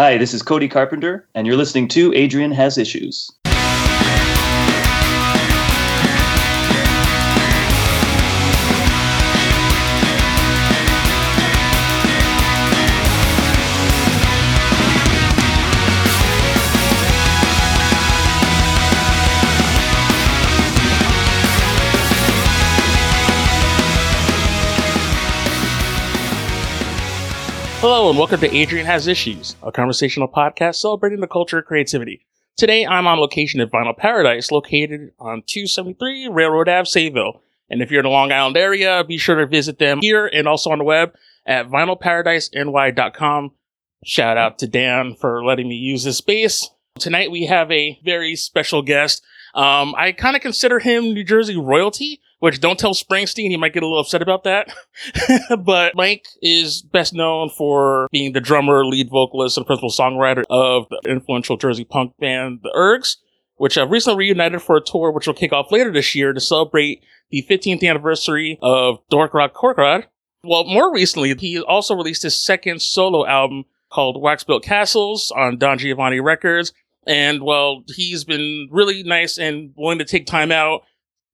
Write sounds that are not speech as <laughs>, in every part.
Hi, this is Cody Carpenter, and you're listening to Adrian Has Issues. Hello, and welcome to Adrian Has Issues, a conversational podcast celebrating the culture of creativity. Today, I'm on location at Vinyl Paradise, located on 273 Railroad Ave, Sayville. And if you're in the Long Island area, be sure to visit them here and also on the web at vinylparadiseny.com. Shout out to Dan for letting me use this space. Tonight, we have a very special guest. Um, I kind of consider him New Jersey royalty which don't tell Springsteen, he might get a little upset about that. <laughs> but Mike is best known for being the drummer, lead vocalist, and principal songwriter of the influential Jersey punk band, The Ergs, which have recently reunited for a tour which will kick off later this year to celebrate the 15th anniversary of Dork Rock Corkrod. Well, more recently, he also released his second solo album called Waxbill Castles on Don Giovanni Records. And well, he's been really nice and willing to take time out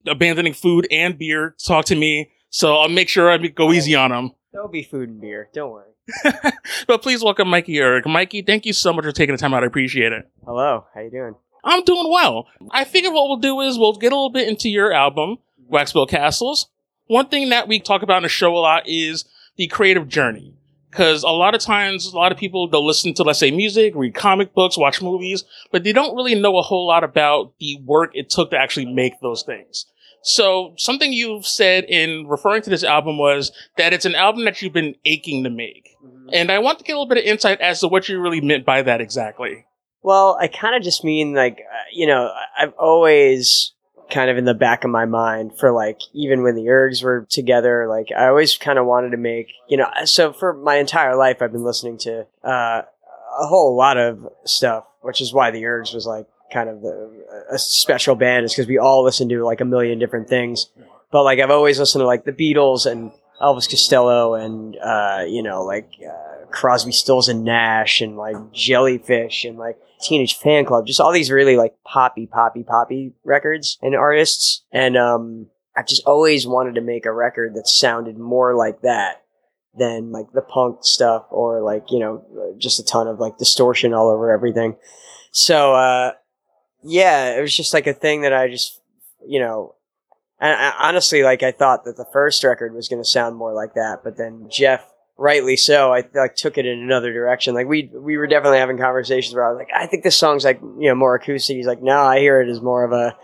abandoning food and beer to talk to me. So I'll make sure I go easy on him. There'll be food and beer. Don't worry. <laughs> but please welcome Mikey Erg. Mikey, thank you so much for taking the time out. I appreciate it. Hello. How you doing? I'm doing well. I figure what we'll do is we'll get a little bit into your album, mm-hmm. Waxbill Castles. One thing that we talk about in the show a lot is the creative journey. Because a lot of times, a lot of people, they'll listen to, let's say, music, read comic books, watch movies, but they don't really know a whole lot about the work it took to actually make those things. So something you've said in referring to this album was that it's an album that you've been aching to make. Mm-hmm. And I want to get a little bit of insight as to what you really meant by that exactly. Well, I kind of just mean like, uh, you know, I've always kind of in the back of my mind for like even when the ergs were together like i always kind of wanted to make you know so for my entire life i've been listening to uh, a whole lot of stuff which is why the ergs was like kind of the, a special band is because we all listen to like a million different things. But like I've always listened to like the Beatles and Elvis Costello and uh, you know like uh, Crosby, Stills and Nash and like Jellyfish and like Teenage Fanclub, just all these really like poppy, poppy, poppy records and artists. And um, I just always wanted to make a record that sounded more like that than like the punk stuff or like you know just a ton of like distortion all over everything. So uh, yeah, it was just like a thing that I just, you know, and I, honestly, like I thought that the first record was going to sound more like that, but then Jeff, rightly so, I like took it in another direction. Like we we were definitely having conversations where I was like, I think this song's like you know more acoustic. He's like, no, I hear it as more of a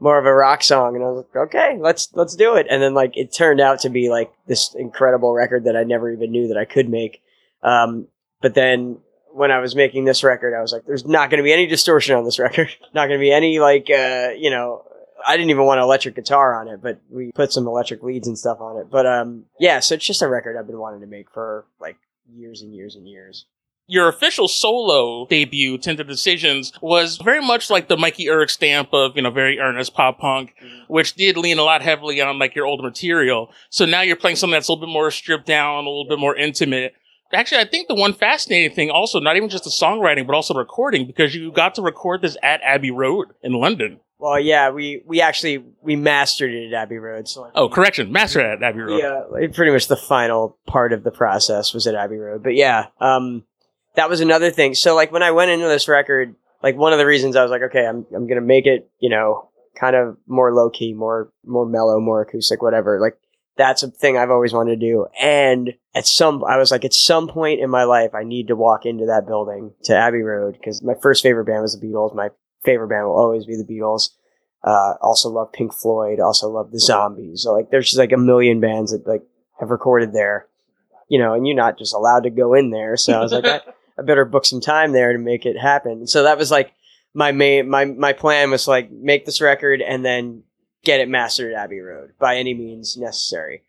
more of a rock song, and I was like, okay, let's let's do it. And then like it turned out to be like this incredible record that I never even knew that I could make. Um, but then when I was making this record, I was like, there's not going to be any distortion on this record. <laughs> Not going to be any, like, uh, you know, I didn't even want an electric guitar on it, but we put some electric leads and stuff on it. But, um, yeah, so it's just a record I've been wanting to make for like years and years and years. Your official solo debut, Tentative Decisions, was very much like the Mikey Erg stamp of, you know, very earnest pop punk, mm-hmm. which did lean a lot heavily on like your old material. So now you're playing something that's a little bit more stripped down, a little bit more intimate actually, I think the one fascinating thing also, not even just the songwriting, but also the recording, because you got to record this at Abbey Road in London. Well, yeah, we, we actually, we mastered it at Abbey Road. So oh, correction, mastered at Abbey Road. Yeah, pretty much the final part of the process was at Abbey Road. But yeah, um, that was another thing. So like when I went into this record, like one of the reasons I was like, okay, I'm, I'm going to make it, you know, kind of more low key, more, more mellow, more acoustic, whatever. Like that's a thing I've always wanted to do. And at some, I was like, at some point in my life, I need to walk into that building to Abbey Road because my first favorite band was the Beatles. My favorite band will always be the Beatles. Uh, also love Pink Floyd. Also love the Zombies. So like, there's just like a million bands that like have recorded there, you know, and you're not just allowed to go in there. So I was like, I, <laughs> I better book some time there to make it happen. So that was like my main, my, my plan was like make this record and then get it mastered at Abbey Road by any means necessary.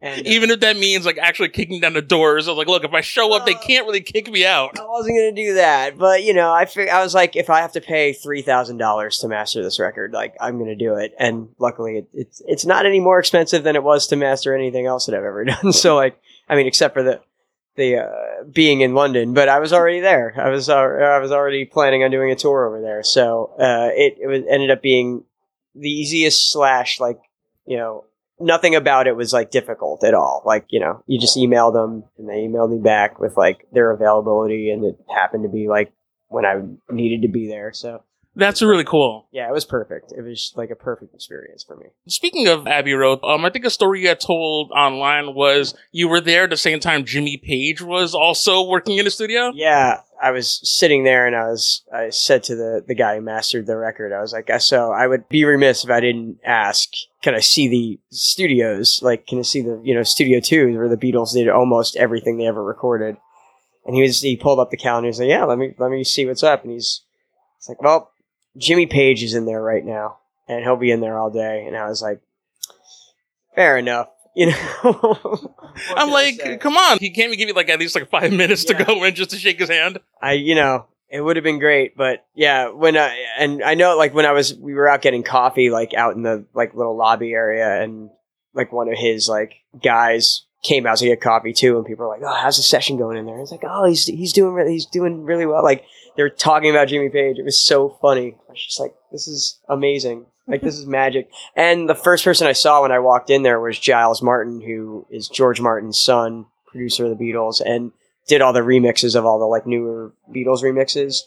And, uh, Even if that means like actually kicking down the doors, I was like, look, if I show up, they uh, can't really kick me out. I wasn't gonna do that, but you know, I fig- I was like, if I have to pay three thousand dollars to master this record, like I'm gonna do it. And luckily, it, it's it's not any more expensive than it was to master anything else that I've ever <laughs> done. so like, I mean, except for the the uh, being in London, but I was already there. I was uh, I was already planning on doing a tour over there, so uh, it it was, ended up being the easiest slash like you know nothing about it was like difficult at all. Like you know you just email them and they emailed me back with like their availability, and it happened to be like when I needed to be there. So That's really cool. yeah, it was perfect. It was like a perfect experience for me. Speaking of Abbey Road, um, I think a story you had told online was you were there at the same time Jimmy Page was also working in the studio. Yeah, I was sitting there and I was I said to the the guy who mastered the record, I was like, so I would be remiss if I didn't ask, can I see the studios? Like, can I see the you know Studio Two where the Beatles did almost everything they ever recorded? And he was he pulled up the calendar. He's like, yeah, let me let me see what's up. And he's it's like, well, Jimmy Page is in there right now, and he'll be in there all day. And I was like, fair enough. <laughs> You know, I'm like, come on, he can't even give you like at least like five minutes Yeah. to go in just to shake his hand. I, you know, it would have been great, but yeah, when I and I know like when I was we were out getting coffee like out in the like little lobby area and like one of his like guys came out to get coffee too and people were like, "Oh, how's the session going in there?" And It's like, "Oh, he's he's doing really he's doing really well." Like they were talking about Jimmy Page. It was so funny. I was just like, "This is amazing." Like this is <laughs> magic. And the first person I saw when I walked in there was Giles Martin, who is George Martin's son, producer of the Beatles, and did all the remixes of all the like newer Beatles remixes.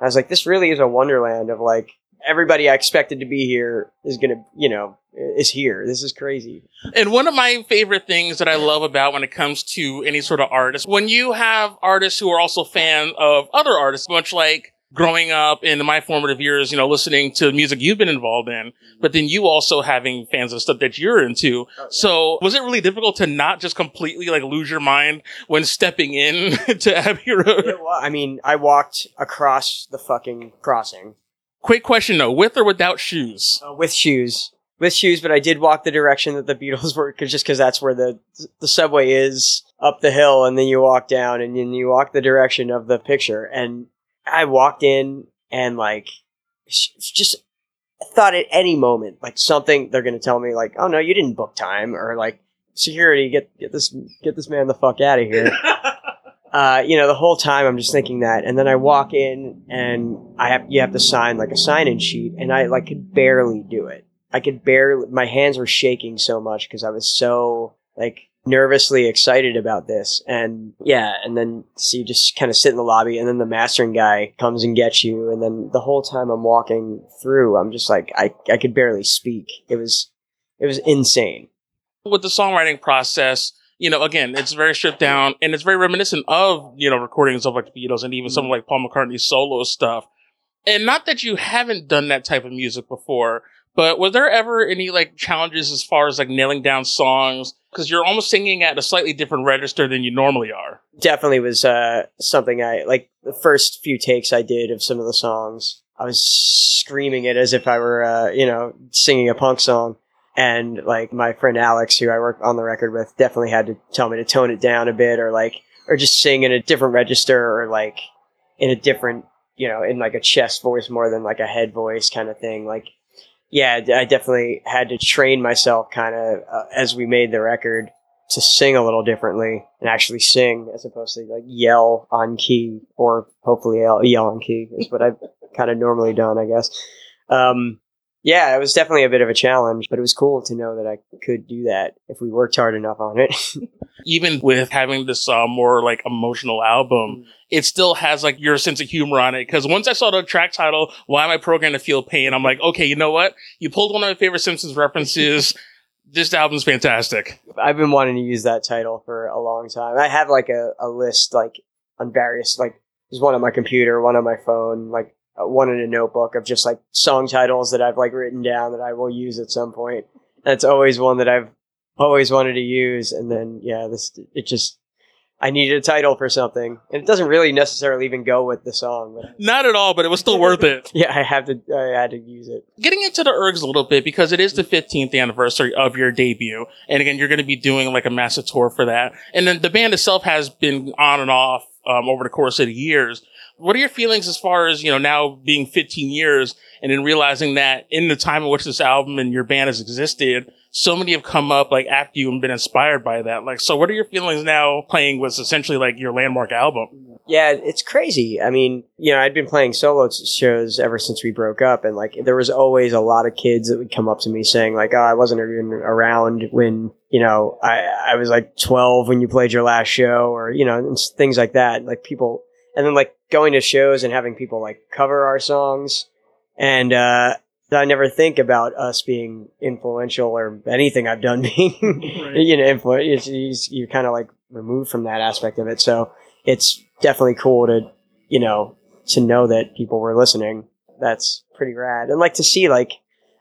I was like, this really is a wonderland of like everybody I expected to be here is gonna, you know, is here. This is crazy. And one of my favorite things that I love about when it comes to any sort of artist, when you have artists who are also fans of other artists, much like growing up in my formative years, you know, listening to music you've been involved in, but then you also having fans of stuff that you're into. So was it really difficult to not just completely like lose your mind when stepping in <laughs> to Abbey Road? It I mean, I walked across the fucking crossing Quick question though, with or without shoes? uh, with shoes. With shoes, but I did walk the direction that the Beatles <laughs> were, cause, just because that's where the the subway is up the hill, and then you walk down, and then you walk the direction of the picture. And I walked in, and like, just thought at any moment, like something they're gonna tell me, like, oh no, you didn't book time, or like security, get get this get this man the fuck out of here. <laughs> uh, you know, the whole time I'm just thinking that, and then I walk in and I have you have to sign like a sign-in sheet, and I like could barely do it. I could barely. My hands were shaking so much because I was so like nervously excited about this, and yeah, and then so you just kind of sit in the lobby, and then the mastering guy comes and gets you, and then the whole time I'm walking through, I'm just like I I could barely speak. It was it was insane. with the songwriting process, you know, again, it's very stripped down and it's very reminiscent of, you know, recordings of like the Beatles and even some of mm-hmm. like Paul McCartney's solo stuff. And not that you haven't done that type of music before, but was there ever any like challenges as far as like nailing down songs? Because you're almost singing at a slightly different register than you normally are. definitely was uh, something I like. The first few takes I did of some of the songs, I was screaming it as if I were, uh, you know, singing a punk song. And like my friend Alex, who I work on the record with, definitely had to tell me to tone it down a bit, or like, or just sing in a different register, or like in a different, you know, in like a chest voice more than like a head voice kind of thing. Like, yeah, I definitely had to train myself kind of uh, as we made the record to sing a little differently and actually sing as opposed to like yell on key or hopefully yell, yell on key is what I've kind of normally done, I guess. Um, yeah, it was definitely a bit of a challenge, but it was cool to know that I could do that if we worked hard enough on it. <laughs> Even with having this uh, more like emotional album, it still has like your sense of humor on it. Because once I saw the track title, "Why Am I Programmed to Feel Pain?" I'm like, okay, you know what? You pulled one of my favorite Simpsons references. <laughs> this album's fantastic. I've been wanting to use that title for a long time. I have like a, a list like on various like there's one on my computer, one on my phone, like uh, one in a notebook of just like song titles that I've like written down that I will use at some point. That's always one that I've always wanted to use, and then yeah, this it just I needed a title for something, and it doesn't really necessarily even go with the song. But Not at all, but it was still worth it. <laughs> yeah, I have to I had to use it. Getting into the ergs a little bit because it is the 15th anniversary of your debut. And again, you're going to be doing like a massive tour for that. And then the band itself has been on and off um, over the course of the years. What are your feelings as far as, you know, now being 15 years and then realizing that in the time in which this album and your band has existed, so many have come up like after you and been inspired by that. Like, so what are your feelings now playing what's essentially like your landmark album? Yeah, it's crazy. I mean, you know, I'd been playing solo shows ever since we broke up, and like there was always a lot of kids that would come up to me saying like, "Oh, I wasn't even around when you know I I was like 12 when you played your last show," or you know, things like that. Like people, and then like going to shows and having people like cover our songs, and uh, I never think about us being influential or anything I've done <laughs> being, right. you know, influence. You're kind of like removed from that aspect of it. So it's definitely cool to, you know, to know that people were listening. That's pretty rad. And like to see like,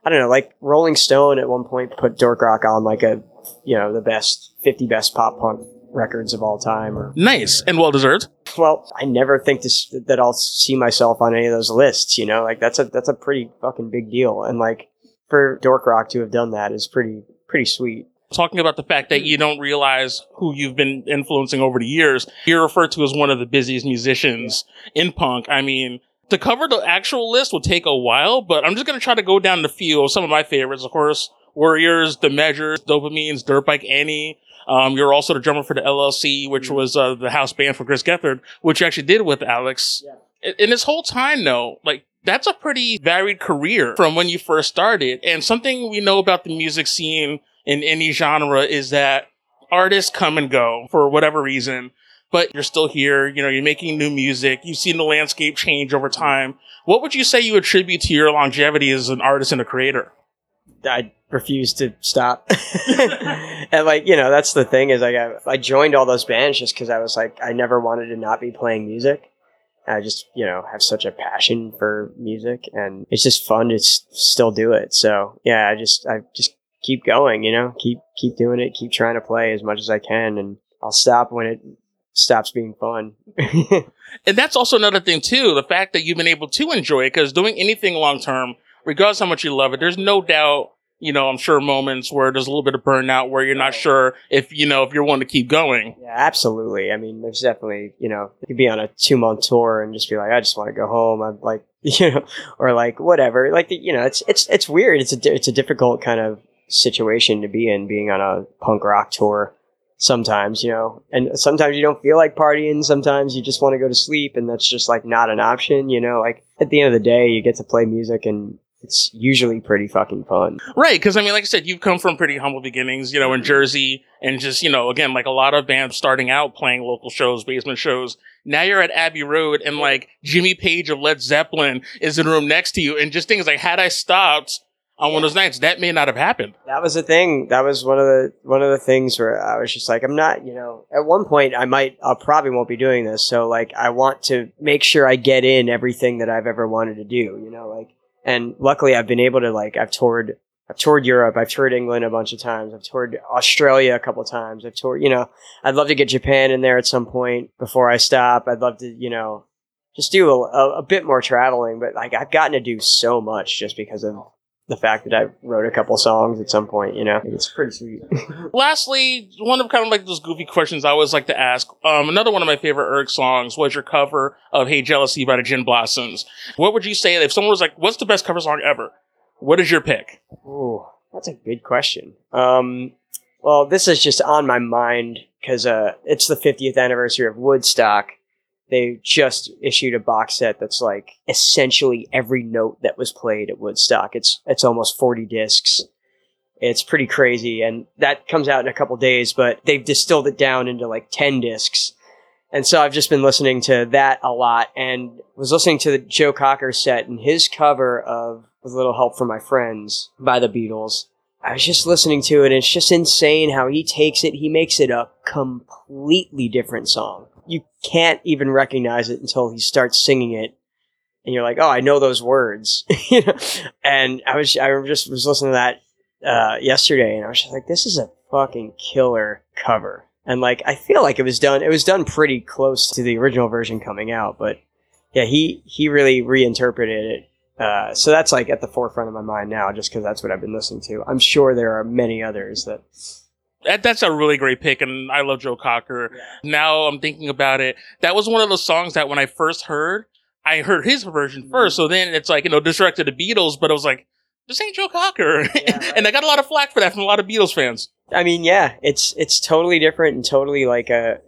I don't know, like Rolling Stone at one point put Dork Rock on like a, you know, the best 50 best pop punk records of all time or nice. And well deserved well i never think this, that i'll see myself on any of those lists you know? Like that's a that's a pretty fucking big deal. And like for dork rock to have done that is pretty pretty sweet. Talking about the fact that you don't realize who you've been influencing over the years you're referred to as one of the busiest musicians yeah. in punk. I mean to cover the actual list will take a while but i'm just going to try to go down the few of some of my favorites of course Worriers the measures dopamines dirt bike annie um, you're also the drummer for the LLC, which mm-hmm. was uh, the house band for Chris Gethard, which you actually did with Alex. Yeah. In this whole time, though, like that's a pretty varied career from when you first started. And something we know about the music scene in any genre is that artists come and go for whatever reason, but you're still here. You know, you're making new music. You've seen the landscape change over time. What would you say you attribute to your longevity as an artist and a creator? I refuse to stop. <laughs> and like, you know, that's the thing is like I, I joined all those bands just because I was like, I never wanted to not be playing music. I just, you know, have such a passion for music and it's just fun to s- still do it. So yeah, I just, I just keep going, you know, keep, keep doing it, keep trying to play as much as I can. And I'll stop when it stops being fun. <laughs> and that's also another thing too, the fact that you've been able to enjoy it because doing anything long term regardless how much you love it, there's no doubt, you know, I'm sure moments where there's a little bit of burnout where you're not sure if, you know, if you're wanting to keep going. Yeah, absolutely. I mean, there's definitely, you know, you could be on a two month tour and just be like, I just want to go home. I'm like, <laughs> you know, or like whatever. Like, you know, it's, it's, it's weird. It's a, it's a difficult kind of situation to be in being on a punk rock tour sometimes, you know, and sometimes you don't feel like partying. Sometimes you just want to go to sleep and that's just like not an option, you know, like at the end of the day, you get to play music and it's usually pretty fucking fun. Right, because I mean, like I said, you've come from pretty humble beginnings, you know, in Jersey, and just you know, again, like a lot of bands starting out playing local shows, basement shows. Now you're at Abbey Road, and like Jimmy Page of Led Zeppelin is in the room next to you, and just things like, had I stopped on one of those nights, that may not have happened. That was the thing. That was one of the one of the things where I was just like, I'm not, you know. At one point, I might, I probably won't be doing this. So like, I want to make sure I get in everything that I've ever wanted to do. You know, like and luckily, I've been able to like I've toured I've toured Europe, I've toured England a bunch of times, I've toured Australia a couple times, I've toured you know I'd love to get Japan in there at some point before I stop. I'd love to you know just do a, a, a bit more traveling, but like I've gotten to do so much just because of the fact that I wrote a couple songs at some point, you know, it's pretty sweet. <laughs> Lastly, one of kind of like those goofy questions I always like to ask. Um, another one of my favorite Erg songs was your cover of "Hey Jealousy" by the Gin Blossoms. What would you say if someone was like, "What's the best cover song ever?" What is your pick? Ooh, that's a good question. Um, well, this is just on my mind because uh, it's the 50th anniversary of Woodstock, they just issued a box set that's like essentially every note that was played at Woodstock. It's it's almost 40 discs. It's pretty crazy and that comes out in a couple days, but they've distilled it down into like 10 discs. And so I've just been listening to that a lot and was listening to the Joe Cocker set and his cover of With a Little Help from My Friends by the Beatles. I was just listening to it and it's just insane how he takes it. He makes it a completely different song you can't even recognize it until he starts singing it and you're like, oh, I know those words. <laughs> and I was, I just was listening to that uh, yesterday, and I was just like, this is a fucking killer cover. And like, I feel like it was done. It was done pretty close to the original version coming out, but yeah, he he really reinterpreted it. Uh, so that's like at the forefront of my mind now, just because that's what I've been listening to. I'm sure there are many others that that, that's a really great pick, and I love Joe Cocker. Yeah. Now I'm thinking about it. That was one of those songs that when I first heard, I heard his version mm-hmm. first. So then it's like, you know, disrespect to the Beatles, but I was like, this ain't Joe Cocker. Yeah. <laughs> and I got a lot of flack for that from a lot of Beatles fans. I mean, yeah, it's it's totally different and totally like a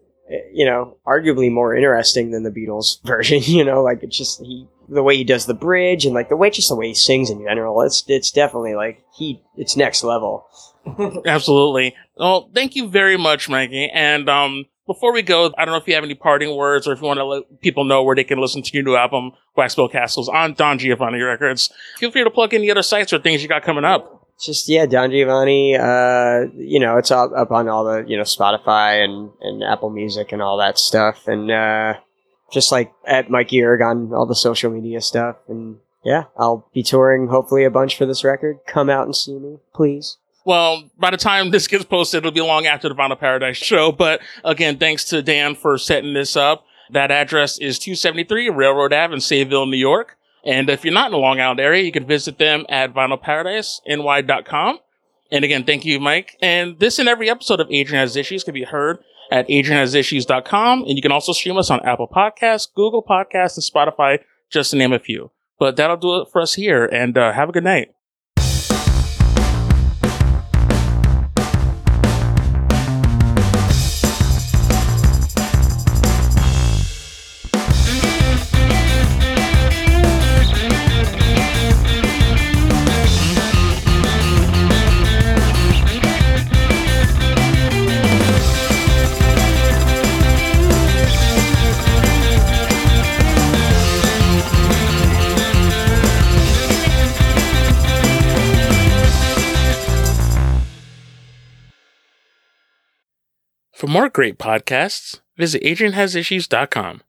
you know, arguably more interesting than the Beatles <laughs> version. You know, like it's just he the way he does the bridge and like the way just the way he sings in general. It's it's definitely like he it's next level. <laughs> Absolutely. Well, thank you very much, Mikey. And um, before we go, I don't know if you have any parting words or if you want to let people know where they can listen to your new album, Waxbill Castles, on Don Giovanni Records. Feel free to plug any other sites or things you got coming up. Just yeah, Don Giovanni. Uh, you know, it's all up on all the you know Spotify and and Apple Music and all that stuff, and uh, just like at Mikey Erg on all the social media stuff, and yeah, I'll be touring hopefully a bunch for this record. Come out and see me, please. Well, by the time this gets posted, it'll be long after the Vinyl Paradise show. But again, thanks to Dan for setting this up. That address is 273 Railroad Ave in Sayville, New York. And if you're not in the Long Island area, you can visit them at vinylparadiseny.com. And again, thank you, Mike. And this and every episode of Adrian Has Issues can be heard at adrianhasissues.com. And you can also stream us on Apple Podcasts, Google Podcasts, and Spotify, just to name a few. But that'll do it for us here. And uh, have a good night. More great podcasts, visit adrianhasissues.com.